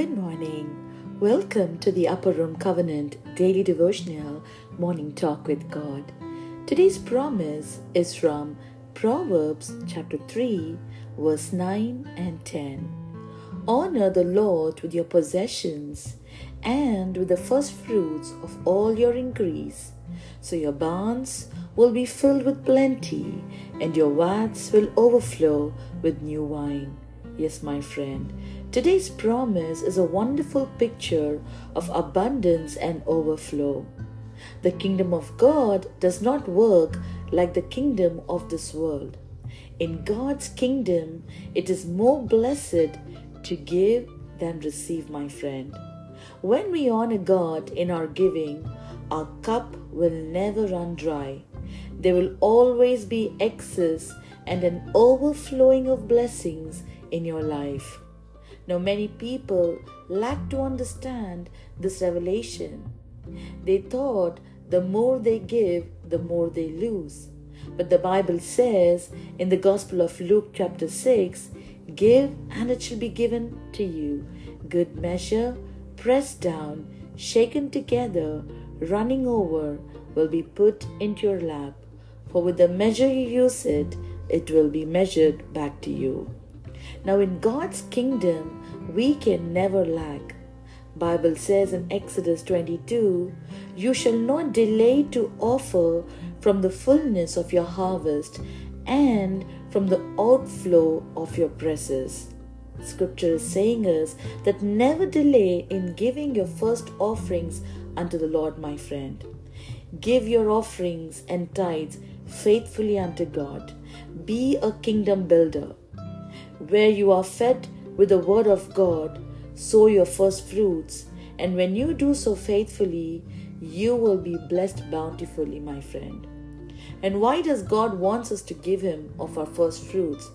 Good morning. Welcome to the Upper Room Covenant Daily Devotional Morning Talk with God. Today's promise is from Proverbs chapter 3, verse 9 and 10. Honor the Lord with your possessions and with the first fruits of all your increase, so your barns will be filled with plenty and your vats will overflow with new wine. Yes, my friend. Today's promise is a wonderful picture of abundance and overflow. The kingdom of God does not work like the kingdom of this world. In God's kingdom, it is more blessed to give than receive, my friend. When we honor God in our giving, our cup will never run dry. There will always be excess and an overflowing of blessings in your life. Now, many people lack to understand this revelation. They thought the more they give, the more they lose. But the Bible says in the Gospel of Luke, chapter 6 Give, and it shall be given to you. Good measure, pressed down, shaken together, running over, will be put into your lap. For with the measure you use it, it will be measured back to you. Now in God's kingdom, we can never lack. Bible says in Exodus 22, you shall not delay to offer from the fullness of your harvest and from the outflow of your presses. Scripture is saying us that never delay in giving your first offerings unto the Lord, my friend. Give your offerings and tithes faithfully unto God. Be a kingdom builder where you are fed with the word of God, sow your first fruits, and when you do so faithfully, you will be blessed bountifully, my friend. And why does God wants us to give him of our first fruits?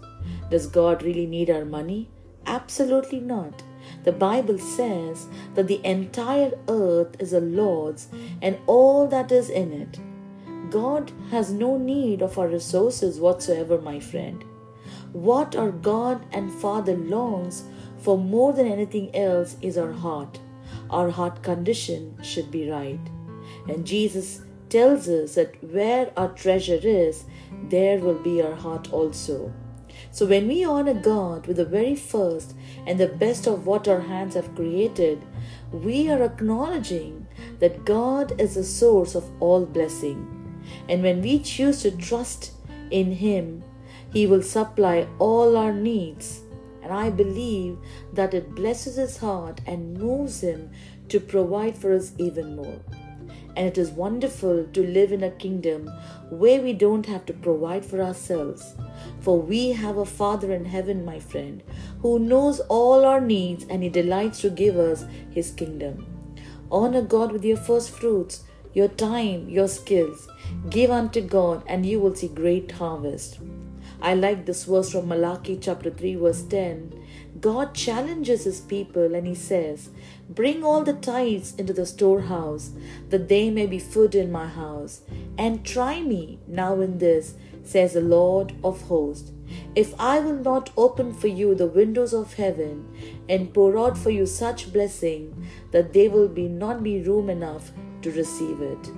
Does God really need our money? Absolutely not. The Bible says that the entire earth is the Lord's and all that is in it. God has no need of our resources whatsoever, my friend. What our God and Father longs for more than anything else is our heart. Our heart condition should be right. And Jesus tells us that where our treasure is, there will be our heart also. So when we honor God with the very first and the best of what our hands have created, we are acknowledging that God is the source of all blessing. And when we choose to trust in Him, he will supply all our needs. And I believe that it blesses His heart and moves Him to provide for us even more. And it is wonderful to live in a kingdom where we don't have to provide for ourselves. For we have a Father in heaven, my friend, who knows all our needs and He delights to give us His kingdom. Honor God with your first fruits, your time, your skills. Give unto God, and you will see great harvest. I like this verse from Malachi chapter 3, verse 10. God challenges his people and he says, Bring all the tithes into the storehouse, that they may be food in my house. And try me now in this, says the Lord of hosts. If I will not open for you the windows of heaven and pour out for you such blessing that there will be not be room enough to receive it.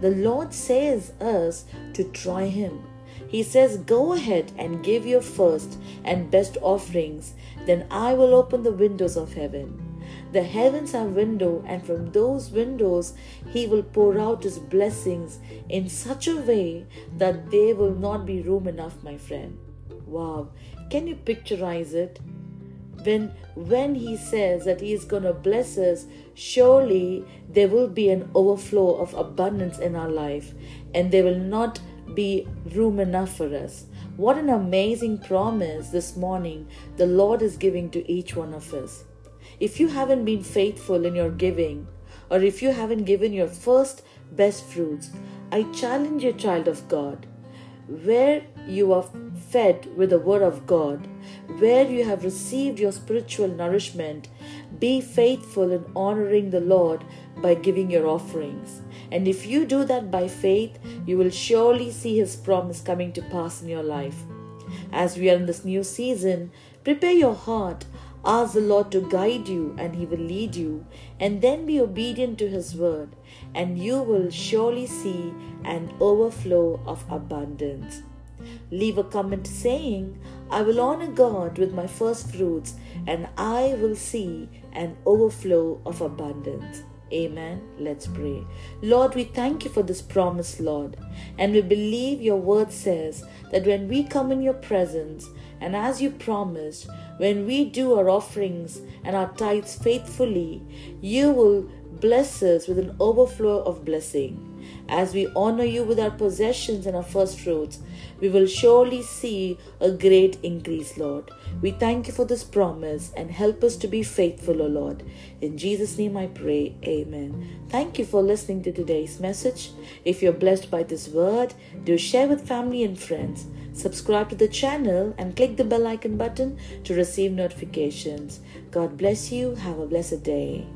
The Lord says us to try him he says, Go ahead and give your first and best offerings, then I will open the windows of heaven. The heavens are window, and from those windows he will pour out his blessings in such a way that there will not be room enough, my friend. Wow, can you picturize it? When when he says that he is going to bless us, surely there will be an overflow of abundance in our life, and there will not be room enough for us. What an amazing promise this morning the Lord is giving to each one of us. If you haven't been faithful in your giving, or if you haven't given your first best fruits, I challenge you, child of God, where you are fed with the Word of God, where you have received your spiritual nourishment, be faithful in honoring the Lord by giving your offerings. And if you do that by faith, you will surely see His promise coming to pass in your life. As we are in this new season, prepare your heart. Ask the Lord to guide you, and He will lead you, and then be obedient to His word, and you will surely see an overflow of abundance. Leave a comment saying, I will honor God with my first fruits, and I will see an overflow of abundance. Amen. Let's pray. Lord, we thank you for this promise, Lord. And we believe your word says that when we come in your presence, and as you promised, when we do our offerings and our tithes faithfully, you will bless us with an overflow of blessing. As we honor you with our possessions and our first fruits, we will surely see a great increase, Lord. We thank you for this promise and help us to be faithful, O Lord. In Jesus' name I pray. Amen. Thank you for listening to today's message. If you're blessed by this word, do share with family and friends. Subscribe to the channel and click the bell icon button to receive notifications. God bless you. Have a blessed day.